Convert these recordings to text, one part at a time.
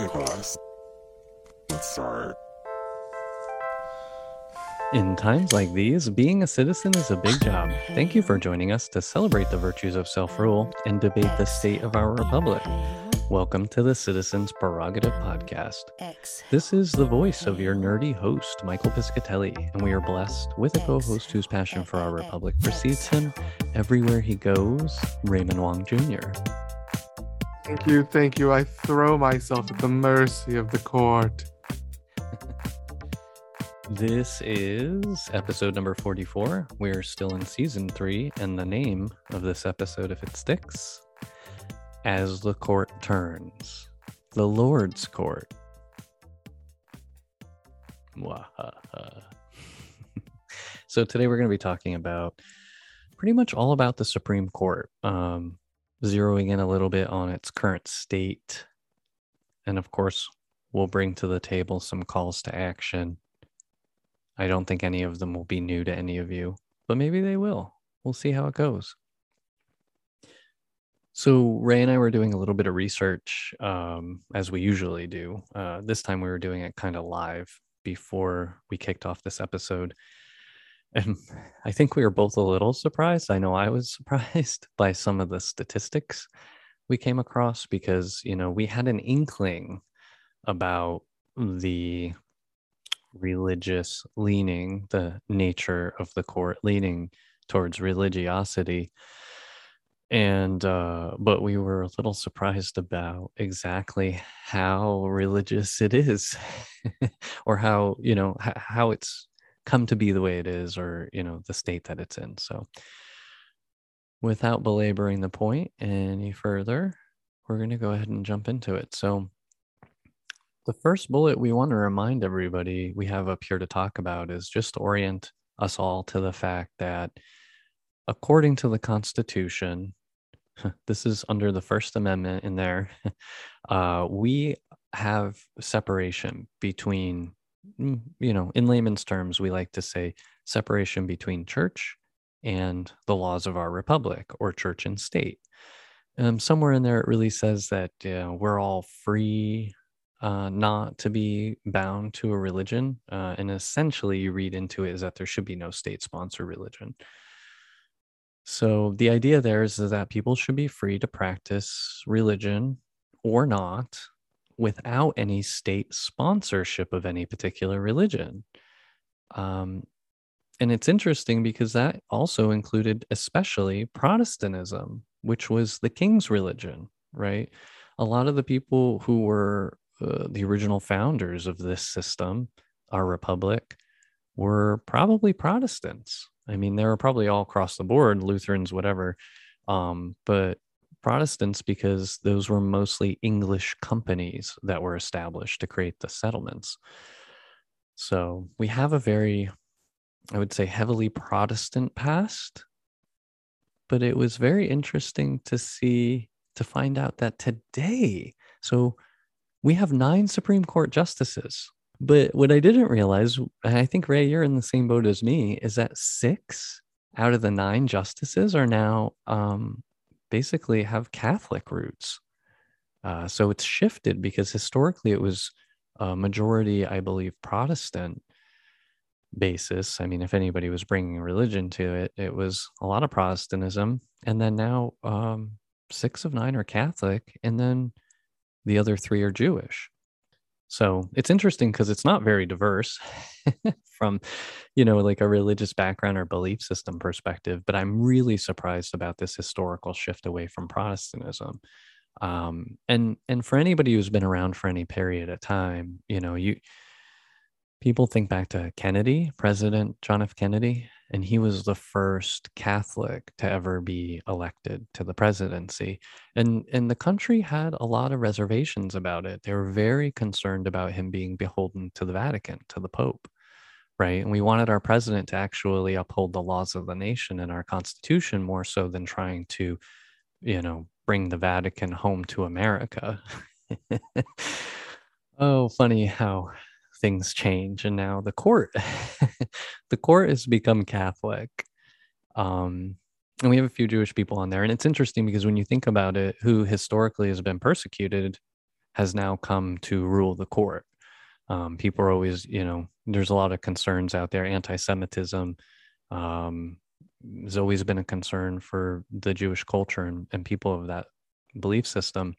Nicholas. Let's start. In times like these, being a citizen is a big job. Thank you for joining us to celebrate the virtues of self rule and debate the state of our republic. Welcome to the Citizens Prerogative Podcast. This is the voice of your nerdy host, Michael Piscatelli, and we are blessed with a co host whose passion for our republic precedes him everywhere he goes, Raymond Wong Jr. Thank you, thank you. I throw myself at the mercy of the court. This is episode number 44. We're still in season three, and the name of this episode, if it sticks, As the Court Turns, the Lord's Court. So today we're going to be talking about pretty much all about the Supreme Court, um, zeroing in a little bit on its current state. And of course, we'll bring to the table some calls to action I don't think any of them will be new to any of you, but maybe they will. We'll see how it goes. So, Ray and I were doing a little bit of research um, as we usually do. Uh, this time we were doing it kind of live before we kicked off this episode. And I think we were both a little surprised. I know I was surprised by some of the statistics we came across because, you know, we had an inkling about the religious leaning, the nature of the court leaning towards religiosity. And, uh, but we were a little surprised about exactly how religious it is, or how, you know, h- how it's come to be the way it is, or, you know, the state that it's in. So, without belaboring the point any further, we're going to go ahead and jump into it. So, the first bullet we want to remind everybody we have up here to talk about is just orient us all to the fact that according to the Constitution, this is under the First Amendment in there, uh, we have separation between, you know, in layman's terms, we like to say separation between church and the laws of our republic or church and state. Um, somewhere in there, it really says that know, we're all free uh, not to be bound to a religion. Uh, and essentially, you read into it is that there should be no state sponsored religion. So the idea there is, is that people should be free to practice religion or not without any state sponsorship of any particular religion. Um, and it's interesting because that also included, especially Protestantism, which was the king's religion, right? A lot of the people who were uh, the original founders of this system, our republic, were probably Protestants. I mean, they were probably all across the board, Lutherans, whatever. Um, but Protestants, because those were mostly English companies that were established to create the settlements. So we have a very, I would say, heavily Protestant past. But it was very interesting to see, to find out that today, so we have nine Supreme Court justices. But what I didn't realize, and I think Ray, you're in the same boat as me, is that six out of the nine justices are now um, basically have Catholic roots. Uh, so it's shifted because historically it was a majority, I believe, Protestant basis. I mean, if anybody was bringing religion to it, it was a lot of Protestantism. And then now um, six of nine are Catholic. And then the other three are Jewish. So it's interesting because it's not very diverse from, you know, like a religious background or belief system perspective. But I'm really surprised about this historical shift away from Protestantism. Um, and and for anybody who's been around for any period of time, you know, you people think back to Kennedy, President John F. Kennedy, and he was the first Catholic to ever be elected to the presidency. And and the country had a lot of reservations about it. They were very concerned about him being beholden to the Vatican, to the Pope, right? And we wanted our president to actually uphold the laws of the nation and our Constitution more so than trying to, you know, bring the Vatican home to America. oh, funny how things change and now the court the court has become catholic um and we have a few jewish people on there and it's interesting because when you think about it who historically has been persecuted has now come to rule the court. Um, people are always, you know, there's a lot of concerns out there. Anti-Semitism um, has always been a concern for the Jewish culture and, and people of that belief system.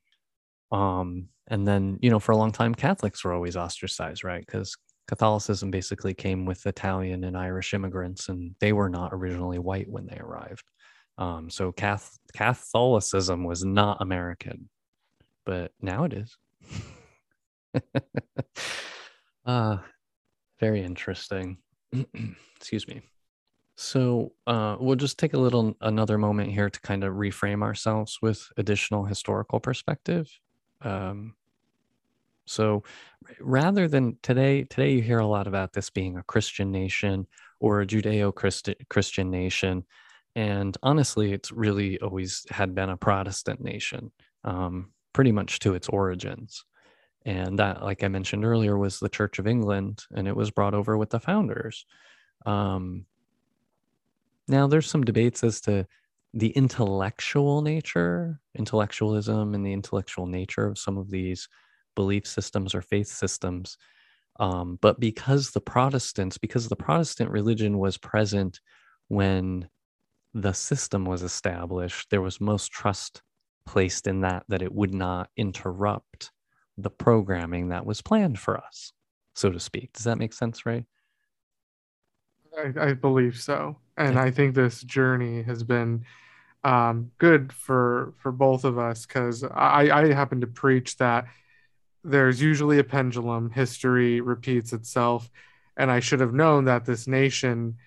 Um, and then, you know, for a long time, Catholics were always ostracized, right? Because Catholicism basically came with Italian and Irish immigrants, and they were not originally white when they arrived. Um, so Cath- Catholicism was not American, but now it is. uh, very interesting. Excuse me. So uh, we'll just take a little another moment here to kind of reframe ourselves with additional historical perspective. Um, so rather than today, today you hear a lot about this being a Christian nation or a Judeo-Christian nation, and honestly, it's really always had been a Protestant nation, um, pretty much to its origins. And that, like I mentioned earlier, was the Church of England, and it was brought over with the founders. Um, now, there's some debates as to the intellectual nature, intellectualism, and the intellectual nature of some of these belief systems or faith systems. Um, but because the Protestants, because the Protestant religion was present when the system was established, there was most trust placed in that, that it would not interrupt the programming that was planned for us, so to speak. Does that make sense, Ray? I, I believe so. And yeah. I think this journey has been um, good for for both of us because I, I happen to preach that there's usually a pendulum. History repeats itself, and I should have known that this nation.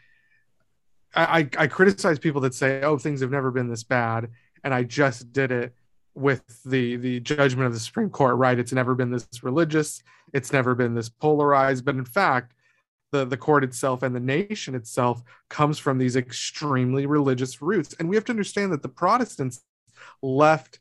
I, I, I criticize people that say, "Oh, things have never been this bad," and I just did it with the the judgment of the Supreme Court. Right? It's never been this religious. It's never been this polarized. But in fact, the the court itself and the nation itself comes from these extremely religious roots, and we have to understand that the Protestants left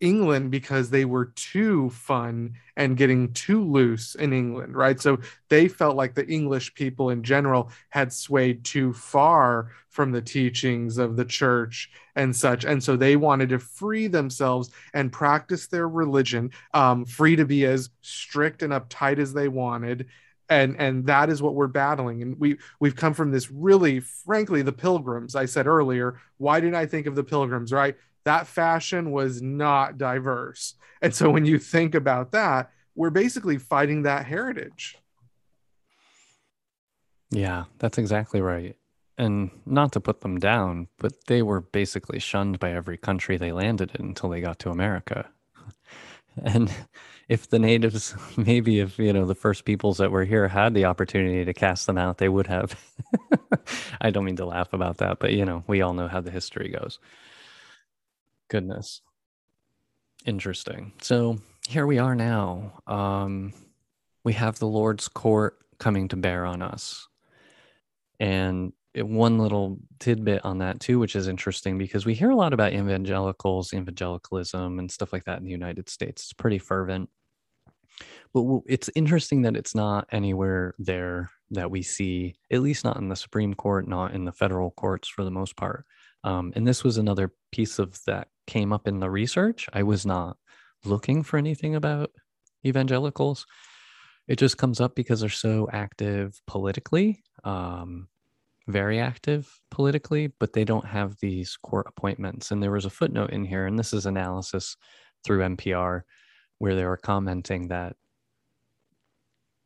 England because they were too fun and getting too loose in England, right? So they felt like the English people in general had swayed too far from the teachings of the church and such. And so they wanted to free themselves and practice their religion, um, free to be as strict and uptight as they wanted. And and that is what we're battling. And we we've come from this really, frankly, the pilgrims. I said earlier, why didn't I think of the pilgrims, right? that fashion was not diverse. And so when you think about that, we're basically fighting that heritage. Yeah, that's exactly right. And not to put them down, but they were basically shunned by every country they landed in until they got to America. And if the natives, maybe if, you know, the first peoples that were here had the opportunity to cast them out, they would have. I don't mean to laugh about that, but, you know, we all know how the history goes. Goodness. Interesting. So here we are now. Um, we have the Lord's court coming to bear on us. And one little tidbit on that too, which is interesting because we hear a lot about evangelicals, evangelicalism, and stuff like that in the United States. It's pretty fervent. But it's interesting that it's not anywhere there that we see, at least not in the Supreme Court, not in the federal courts for the most part. Um, and this was another piece of that came up in the research. I was not looking for anything about evangelicals. It just comes up because they're so active politically, um, very active politically, but they don't have these court appointments. And there was a footnote in here, and this is analysis through NPR, where they were commenting that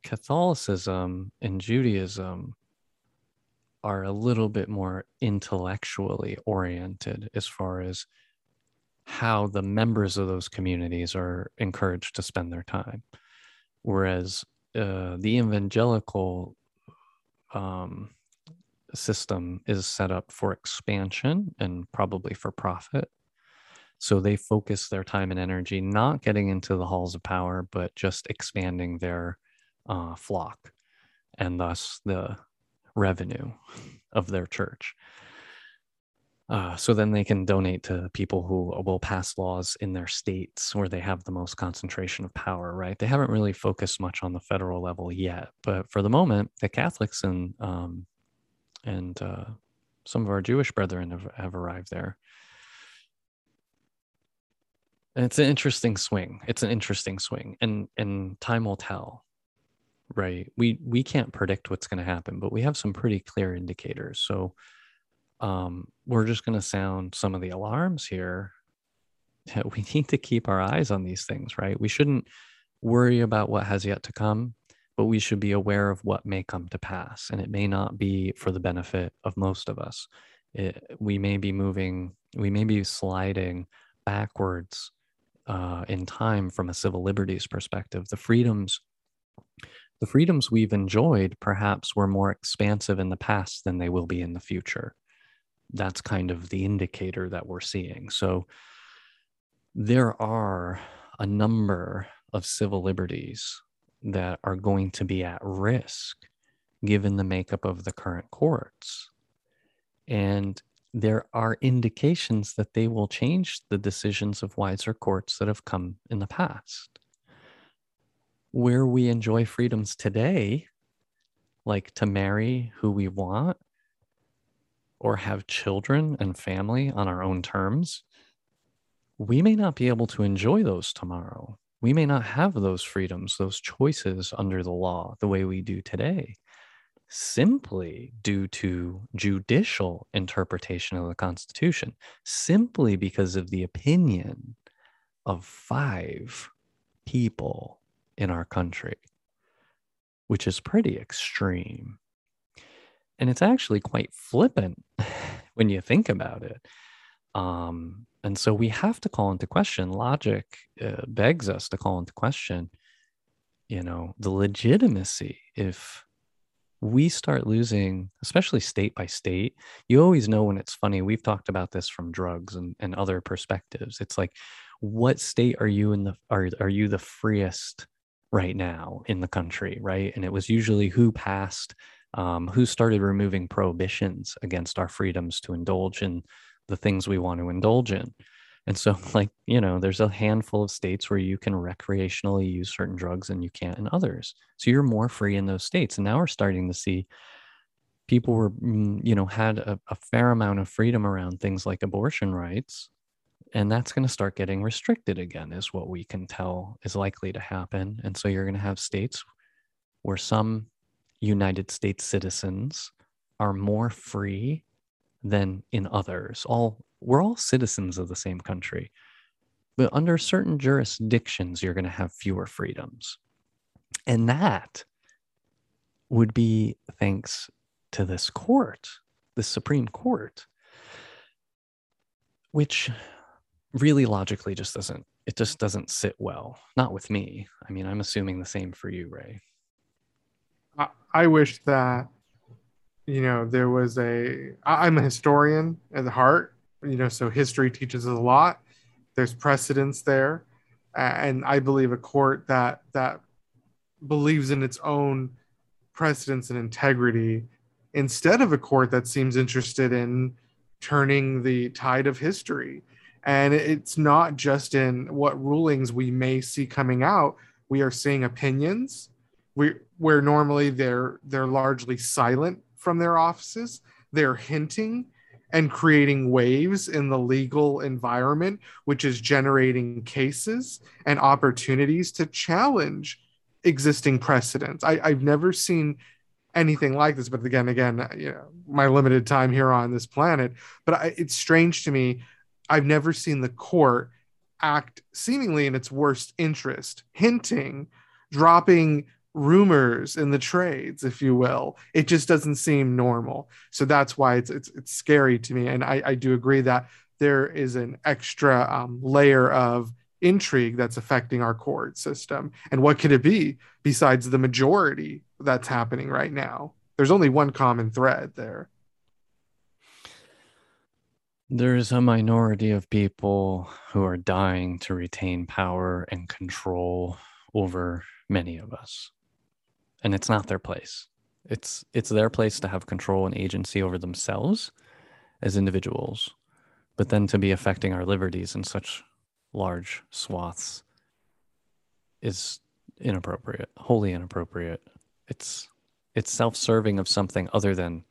Catholicism and Judaism are a little bit more intellectually oriented as far as how the members of those communities are encouraged to spend their time. Whereas uh, the evangelical um, system is set up for expansion and probably for profit. So they focus their time and energy not getting into the halls of power, but just expanding their uh, flock and thus the revenue of their church. Uh, so then they can donate to people who will pass laws in their states where they have the most concentration of power, right? They haven't really focused much on the federal level yet, but for the moment, the Catholics and um, and uh, some of our Jewish brethren have, have arrived there. And it's an interesting swing. It's an interesting swing, and and time will tell. Right? We we can't predict what's going to happen, but we have some pretty clear indicators. So, um, we're just going to sound some of the alarms here. We need to keep our eyes on these things, right? We shouldn't worry about what has yet to come, but we should be aware of what may come to pass, and it may not be for the benefit of most of us. It, we may be moving, we may be sliding backwards uh, in time from a civil liberties perspective. The freedoms, the freedoms we've enjoyed, perhaps were more expansive in the past than they will be in the future. That's kind of the indicator that we're seeing. So there are a number of civil liberties that are going to be at risk given the makeup of the current courts. And there are indications that they will change the decisions of wiser courts that have come in the past. Where we enjoy freedoms today, like to marry who we want or have children and family on our own terms, we may not be able to enjoy those tomorrow. We may not have those freedoms, those choices under the law the way we do today simply due to judicial interpretation of the Constitution, simply because of the opinion of five people in our country, which is pretty extreme. And it's actually quite flippant when you think about it. Um, and so we have to call into question logic uh, begs us to call into question you know the legitimacy if we start losing, especially state by state, you always know when it's funny. We've talked about this from drugs and, and other perspectives. It's like, what state are you in the are are you the freest right now in the country, right? And it was usually who passed, um, who started removing prohibitions against our freedoms to indulge in the things we want to indulge in. And so, like, you know, there's a handful of states where you can recreationally use certain drugs and you can't in others. So you're more free in those states. And now we're starting to see people were, mm, you know, had a, a fair amount of freedom around things like abortion rights. And that's going to start getting restricted again, is what we can tell is likely to happen. And so you're going to have states where some United States citizens are more free than in others. All we're all citizens of the same country. But under certain jurisdictions, you're going to have fewer freedoms. And that would be thanks to this court, the Supreme Court, which really logically just doesn't it just doesn't sit well not with me i mean i'm assuming the same for you ray I, I wish that you know there was a I, i'm a historian at heart you know so history teaches us a lot. There's precedence there. And i believe a court that that believes in its own precedence and integrity instead of a court that seems interested in turning the tide of history. And it's not just in what rulings we may see coming out. We are seeing opinions. We where normally they're they're largely silent from their offices they're hinting and creating waves in the legal environment, which is generating cases and opportunities to challenge existing precedents. I, I've never seen anything like this, but again, again, you know, my limited time here on this planet, but I, it's strange to me. I've never seen the court act seemingly in its worst interest, hinting, dropping rumors in the trades, if you will. It just doesn't seem normal. So that's why it's it's, it's scary to me. And I, I do agree that there is an extra um, layer of intrigue that's affecting our court system. And what could it be besides the majority that's happening right now? There's only one common thread there. There's a minority of people who are dying to retain power and control over many of us and it's not their place. It's it's their place to have control and agency over themselves as individuals, but then to be affecting our liberties in such large swaths is inappropriate, wholly inappropriate. It's it's self-serving of something other than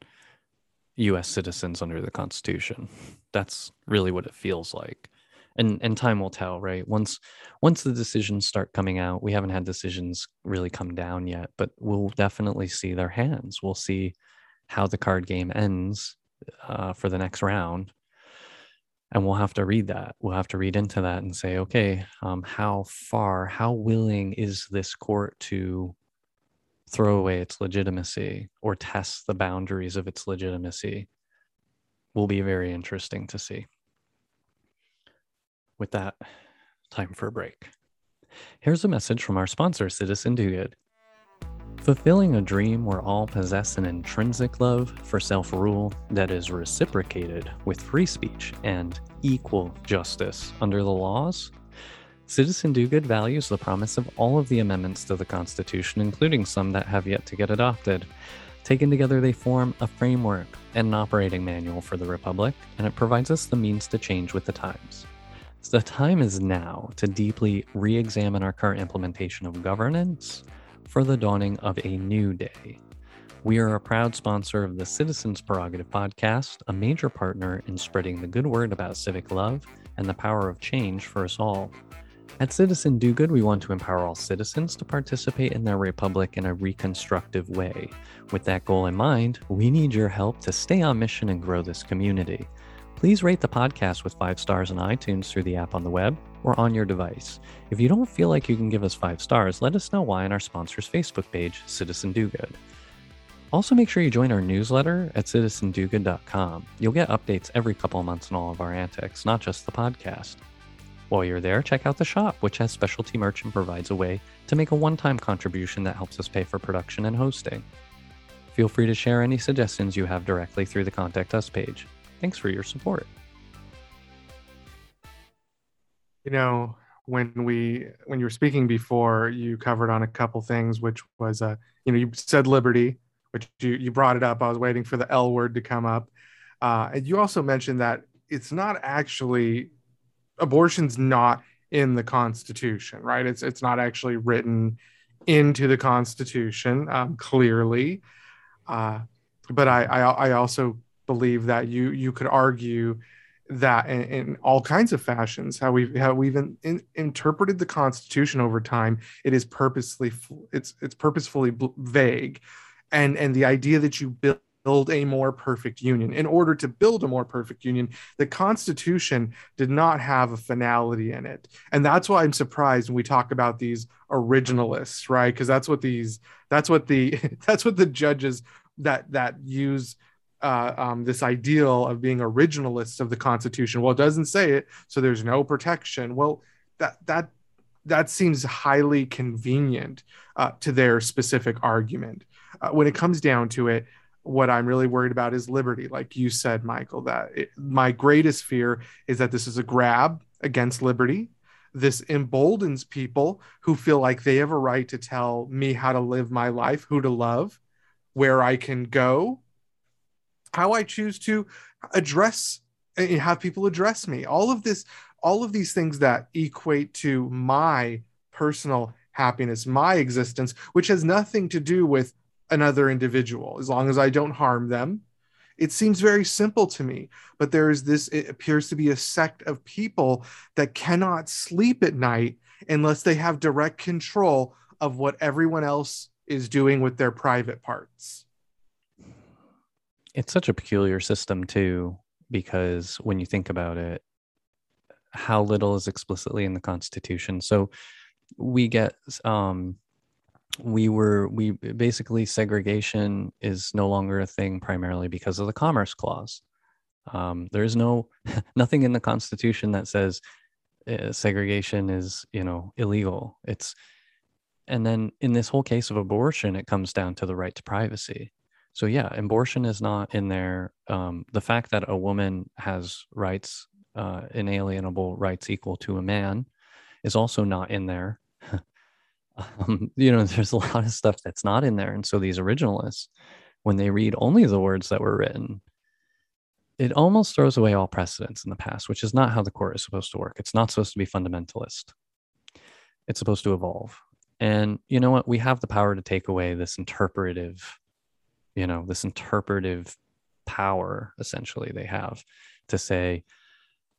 US citizens under the Constitution. That's really what it feels like. And and time will tell right? Once once the decisions start coming out we haven't had decisions really come down yet but we'll definitely see their hands. We'll see how the card game ends uh, for the next round. And we'll have to read that. We'll have to read into that and say okay um, how far how willing is this court to throw away its legitimacy or test the boundaries of its legitimacy? Will be very interesting to see with that, time for a break. Here's a message from our sponsor, Citizen Do Good. Fulfilling a dream where all possess an intrinsic love for self rule that is reciprocated with free speech and equal justice under the laws. Citizen Do Good values the promise of all of the amendments to the Constitution, including some that have yet to get adopted. Taken together, they form a framework and an operating manual for the Republic, and it provides us the means to change with the times. So the time is now to deeply re examine our current implementation of governance for the dawning of a new day. We are a proud sponsor of the Citizens Prerogative podcast, a major partner in spreading the good word about civic love and the power of change for us all. At Citizen Do Good, we want to empower all citizens to participate in their republic in a reconstructive way. With that goal in mind, we need your help to stay on mission and grow this community please rate the podcast with five stars on iTunes through the app on the web or on your device. If you don't feel like you can give us five stars, let us know why on our sponsor's Facebook page, Citizen Do Good. Also, make sure you join our newsletter at citizendogood.com. You'll get updates every couple months on all of our antics, not just the podcast. While you're there, check out the shop, which has specialty merch and provides a way to make a one time contribution that helps us pay for production and hosting. Feel free to share any suggestions you have directly through the Contact Us page. Thanks for your support. You know, when we when you were speaking before, you covered on a couple things, which was uh, you know, you said liberty, which you you brought it up. I was waiting for the L word to come up. Uh, and you also mentioned that it's not actually abortion's not in the Constitution, right? It's it's not actually written into the Constitution um, clearly. Uh, but I, I I also believe that you you could argue that in, in all kinds of fashions how we've how we've in, in, interpreted the constitution over time it is purposely it's it's purposefully vague and and the idea that you build build a more perfect union. In order to build a more perfect union, the Constitution did not have a finality in it. And that's why I'm surprised when we talk about these originalists, right? Because that's what these that's what the that's what the judges that that use uh, um, this ideal of being originalists of the Constitution. Well, it doesn't say it, so there's no protection. Well, that that that seems highly convenient uh, to their specific argument. Uh, when it comes down to it, what I'm really worried about is liberty. Like you said, Michael, that it, my greatest fear is that this is a grab against liberty. This emboldens people who feel like they have a right to tell me how to live my life, who to love, where I can go, how I choose to address and have people address me. All of this, all of these things that equate to my personal happiness, my existence, which has nothing to do with another individual, as long as I don't harm them. It seems very simple to me, but there is this, it appears to be a sect of people that cannot sleep at night unless they have direct control of what everyone else is doing with their private parts it's such a peculiar system too because when you think about it how little is explicitly in the constitution. So we get um we were we basically segregation is no longer a thing primarily because of the commerce clause. Um, there is no nothing in the constitution that says uh, segregation is you know illegal. It's and then in this whole case of abortion it comes down to the right to privacy so yeah, abortion is not in there. Um, the fact that a woman has rights, uh, inalienable rights equal to a man, is also not in there. um, you know, there's a lot of stuff that's not in there, and so these originalists, when they read only the words that were written, it almost throws away all precedents in the past, which is not how the court is supposed to work. It's not supposed to be fundamentalist. It's supposed to evolve. And you know what? We have the power to take away this interpretive you know this interpretive power essentially they have to say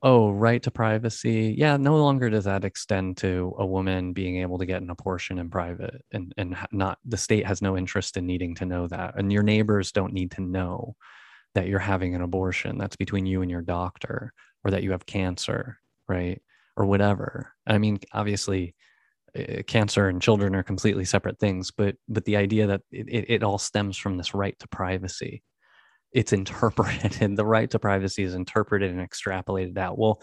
oh, right to privacy. Yeah, no longer does that extend to a woman being able to get an abortion in private and, and not the state has no interest in needing to know that. And your neighbors don't need to know that you're having an abortion. That's between you and your doctor or that you have cancer, right? Or whatever. I mean, obviously, uh, cancer and children are completely separate things, but but the idea that it, it all stems from this right to privacy. It's interpreted the right to privacy is interpreted and extrapolated out. Well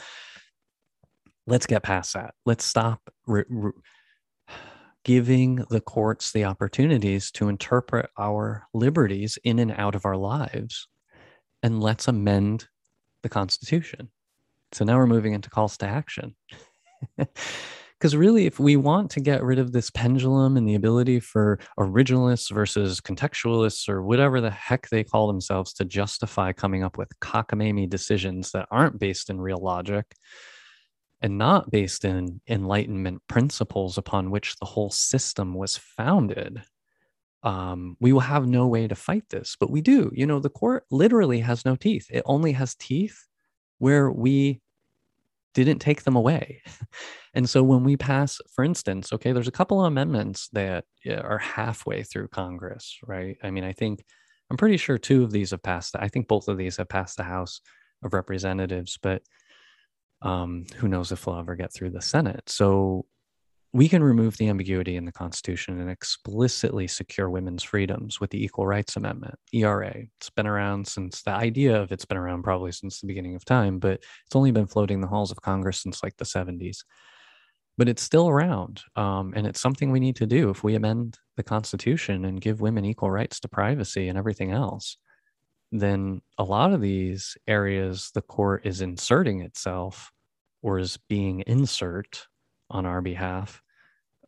let's get past that. Let's stop re- re- giving the courts the opportunities to interpret our liberties in and out of our lives and let's amend the constitution. So now we're moving into calls to action Because really, if we want to get rid of this pendulum and the ability for originalists versus contextualists or whatever the heck they call themselves to justify coming up with cockamamie decisions that aren't based in real logic and not based in enlightenment principles upon which the whole system was founded, um, we will have no way to fight this. But we do. You know, the court literally has no teeth, it only has teeth where we didn't take them away. And so when we pass, for instance, okay, there's a couple of amendments that are halfway through Congress, right? I mean, I think I'm pretty sure two of these have passed. I think both of these have passed the House of Representatives, but um, who knows if they'll ever get through the Senate. So we can remove the ambiguity in the Constitution and explicitly secure women's freedoms with the Equal Rights Amendment, ERA. It's been around since the idea of it's been around probably since the beginning of time, but it's only been floating the halls of Congress since like the 70s. But it's still around. Um, and it's something we need to do if we amend the Constitution and give women equal rights to privacy and everything else. Then a lot of these areas the court is inserting itself or is being insert on our behalf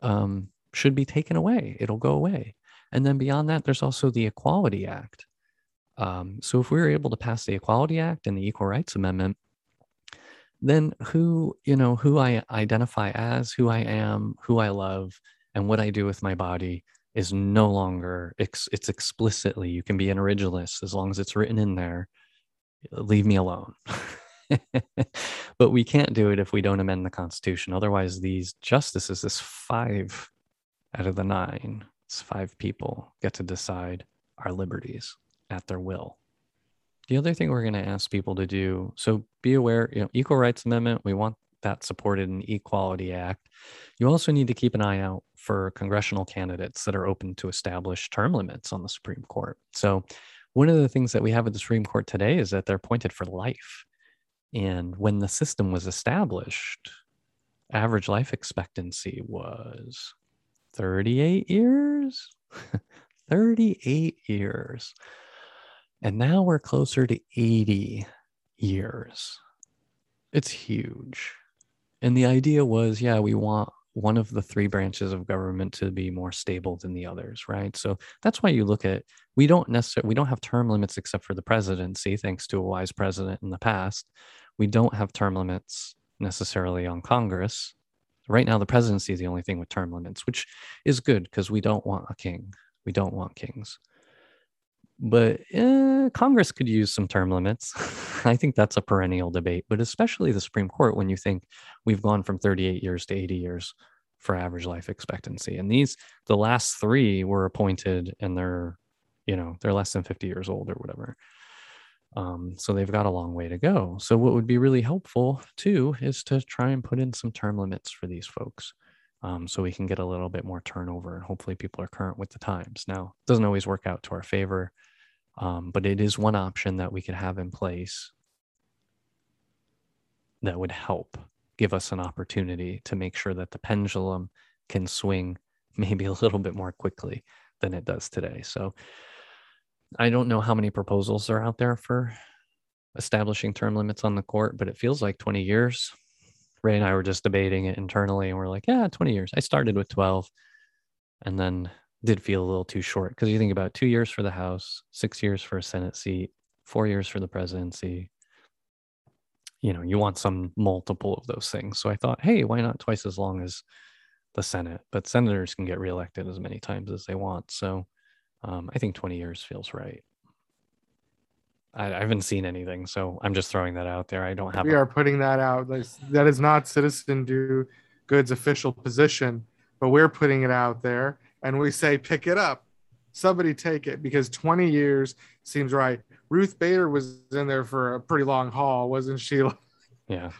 um, should be taken away. It'll go away. And then beyond that, there's also the Equality Act. Um, so if we were able to pass the Equality Act and the Equal Rights Amendment, then who, you know, who I identify as, who I am, who I love, and what I do with my body is no longer, it's explicitly, you can be an originalist as long as it's written in there. Leave me alone. but we can't do it if we don't amend the Constitution. Otherwise, these justices, this five out of the nine, it's five people get to decide our liberties at their will. The other thing we're going to ask people to do so be aware, you know, Equal Rights Amendment, we want that supported in Equality Act. You also need to keep an eye out for congressional candidates that are open to establish term limits on the Supreme Court. So, one of the things that we have at the Supreme Court today is that they're appointed for life. And when the system was established, average life expectancy was 38 years. 38 years. And now we're closer to 80 years. It's huge. And the idea was yeah, we want one of the three branches of government to be more stable than the others, right? So that's why you look at we don't necessarily we don't have term limits except for the presidency, thanks to a wise president in the past. We don't have term limits necessarily on Congress. Right now, the presidency is the only thing with term limits, which is good because we don't want a king. We don't want kings. But eh, Congress could use some term limits. I think that's a perennial debate, but especially the Supreme Court when you think we've gone from 38 years to 80 years for average life expectancy. And these, the last three were appointed and they're, you know, they're less than 50 years old or whatever. Um, so they've got a long way to go. So what would be really helpful too is to try and put in some term limits for these folks. Um, so we can get a little bit more turnover and hopefully people are current with the times. Now, it doesn't always work out to our favor, um, but it is one option that we could have in place that would help give us an opportunity to make sure that the pendulum can swing maybe a little bit more quickly than it does today. So I don't know how many proposals are out there for establishing term limits on the court, but it feels like 20 years. Ray and I were just debating it internally, and we're like, yeah, 20 years. I started with 12 and then did feel a little too short because you think about two years for the House, six years for a Senate seat, four years for the presidency. You know, you want some multiple of those things. So I thought, hey, why not twice as long as the Senate? But senators can get reelected as many times as they want. So um, I think 20 years feels right. I, I haven't seen anything, so I'm just throwing that out there. I don't have. We a- are putting that out. That is not Citizen Do Good's official position, but we're putting it out there and we say, pick it up. Somebody take it because 20 years seems right. Ruth Bader was in there for a pretty long haul, wasn't she? yeah.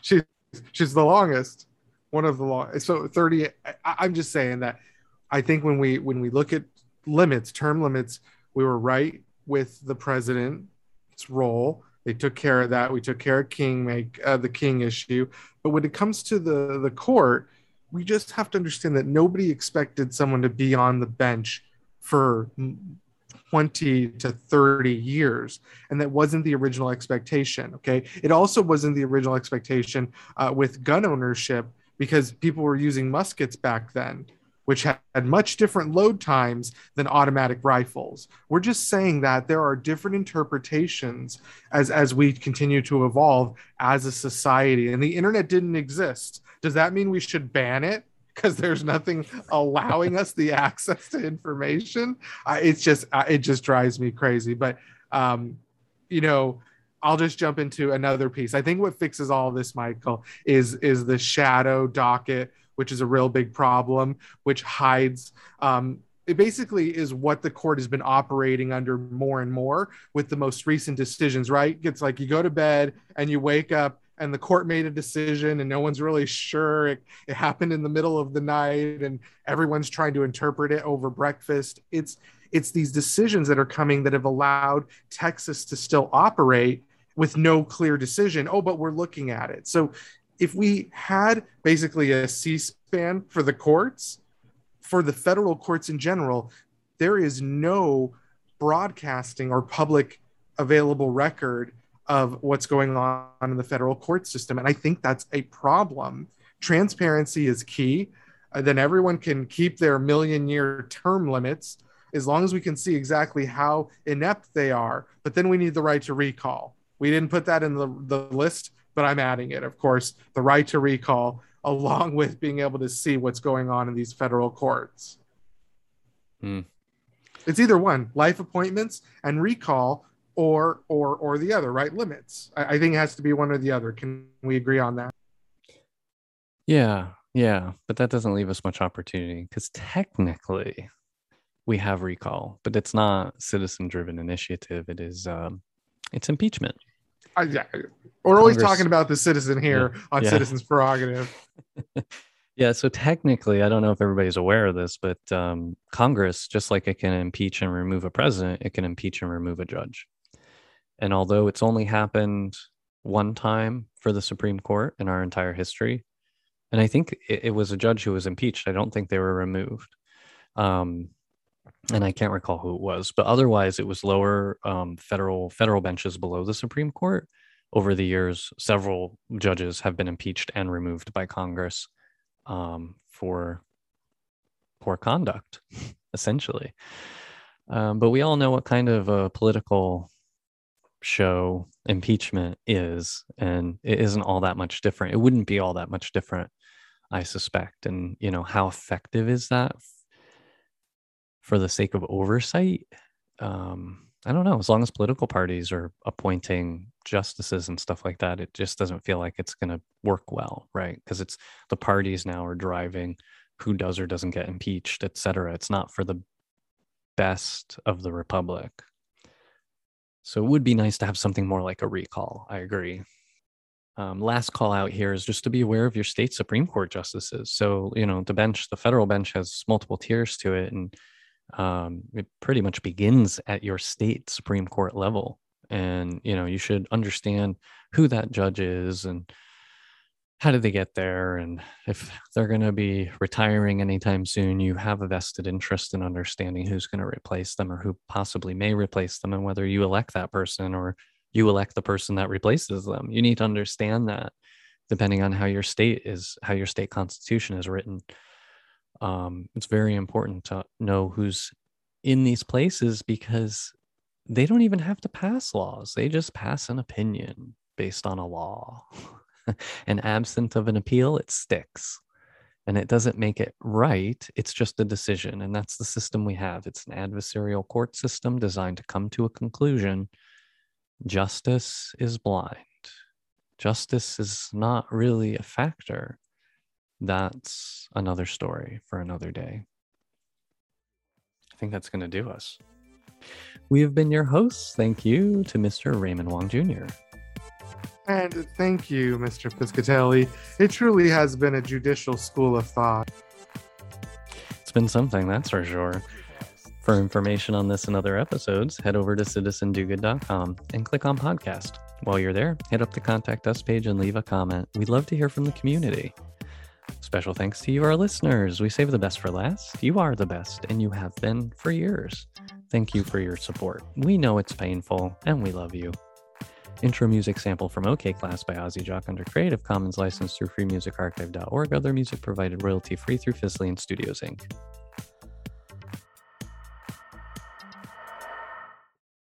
She's the longest, one of the long. So 30. I, I'm just saying that I think when we when we look at limits, term limits, we were right with the president's role. They took care of that. We took care of King make uh, the King issue. But when it comes to the the court, we just have to understand that nobody expected someone to be on the bench for 20 to 30 years and that wasn't the original expectation okay? It also wasn't the original expectation uh, with gun ownership because people were using muskets back then which had much different load times than automatic rifles. We're just saying that there are different interpretations as as we continue to evolve as a society and the internet didn't exist. Does that mean we should ban it? Because there's nothing allowing us the access to information? I, it's just I, it just drives me crazy. But um you know i'll just jump into another piece. I think what fixes all this michael is is the shadow docket which is a real big problem which hides um it basically is what the court has been operating under more and more with the most recent decisions right? It's like you go to bed and you wake up and the court made a decision and no one's really sure it, it happened in the middle of the night and everyone's trying to interpret it over breakfast. It's it's these decisions that are coming that have allowed texas to still operate with no clear decision. Oh but we're looking at it. So if we had basically a c-span for the courts for the federal courts in general there is no broadcasting or public available record of what's going on in the federal court system. And I think that's a problem. Transparency is key. Uh, then everyone can keep their million year term limits as long as we can see exactly how inept they are. But then we need the right to recall. We didn't put that in the, the list, but I'm adding it. Of course, the right to recall, along with being able to see what's going on in these federal courts. Hmm. It's either one life appointments and recall or or or the other right limits I, I, think it has to be one or the other can we agree on that yeah yeah but that doesn't leave us much opportunity because technically we have recall but it's not citizen driven initiative it is um it's impeachment I, yeah. we're always Congress, talking about the citizen here yeah, on yeah. citizens prerogative yeah so technically i don't know if everybody's aware of this but um, congress just like it can impeach and remove a president it can impeach and remove a judge and although it's only happened one time for the Supreme Court in our entire history, and I think it, it was a judge who was impeached. I don't think they were removed. Um, and I can't recall who it was, but otherwise it was lower um, federal federal benches below the Supreme Court. Over the years, several judges have been impeached and removed by Congress um, for poor conduct, essentially. Um, but we all know what kind of a political show impeachment is and it isn't all that much different it wouldn't be all that much different i suspect and you know how effective is that for the sake of oversight um i don't know as long as political parties are appointing justices and stuff like that it just doesn't feel like it's going to work well right because it's the parties now are driving who does or doesn't get impeached et cetera it's not for the best of the republic so it would be nice to have something more like a recall. I agree. Um, last call out here is just to be aware of your state Supreme Court justices. So, you know, the bench, the federal bench has multiple tiers to it, and um, it pretty much begins at your state Supreme Court level. And, you know, you should understand who that judge is and how did they get there and if they're going to be retiring anytime soon you have a vested interest in understanding who's going to replace them or who possibly may replace them and whether you elect that person or you elect the person that replaces them you need to understand that depending on how your state is how your state constitution is written um, it's very important to know who's in these places because they don't even have to pass laws they just pass an opinion based on a law and absent of an appeal, it sticks. And it doesn't make it right. It's just a decision. And that's the system we have. It's an adversarial court system designed to come to a conclusion justice is blind. Justice is not really a factor. That's another story for another day. I think that's going to do us. We have been your hosts. Thank you to Mr. Raymond Wong Jr. And thank you, Mr. Piscatelli. It truly has been a judicial school of thought. It's been something, that's for sure. For information on this and other episodes, head over to citizendogood.com and click on podcast. While you're there, hit up the contact us page and leave a comment. We'd love to hear from the community. Special thanks to you, our listeners. We save the best for last. You are the best, and you have been for years. Thank you for your support. We know it's painful, and we love you. Intro music sample from OK Class by Ozzy Jock under Creative Commons license through freemusicarchive.org. Other music provided royalty free through Fislian Studios Inc.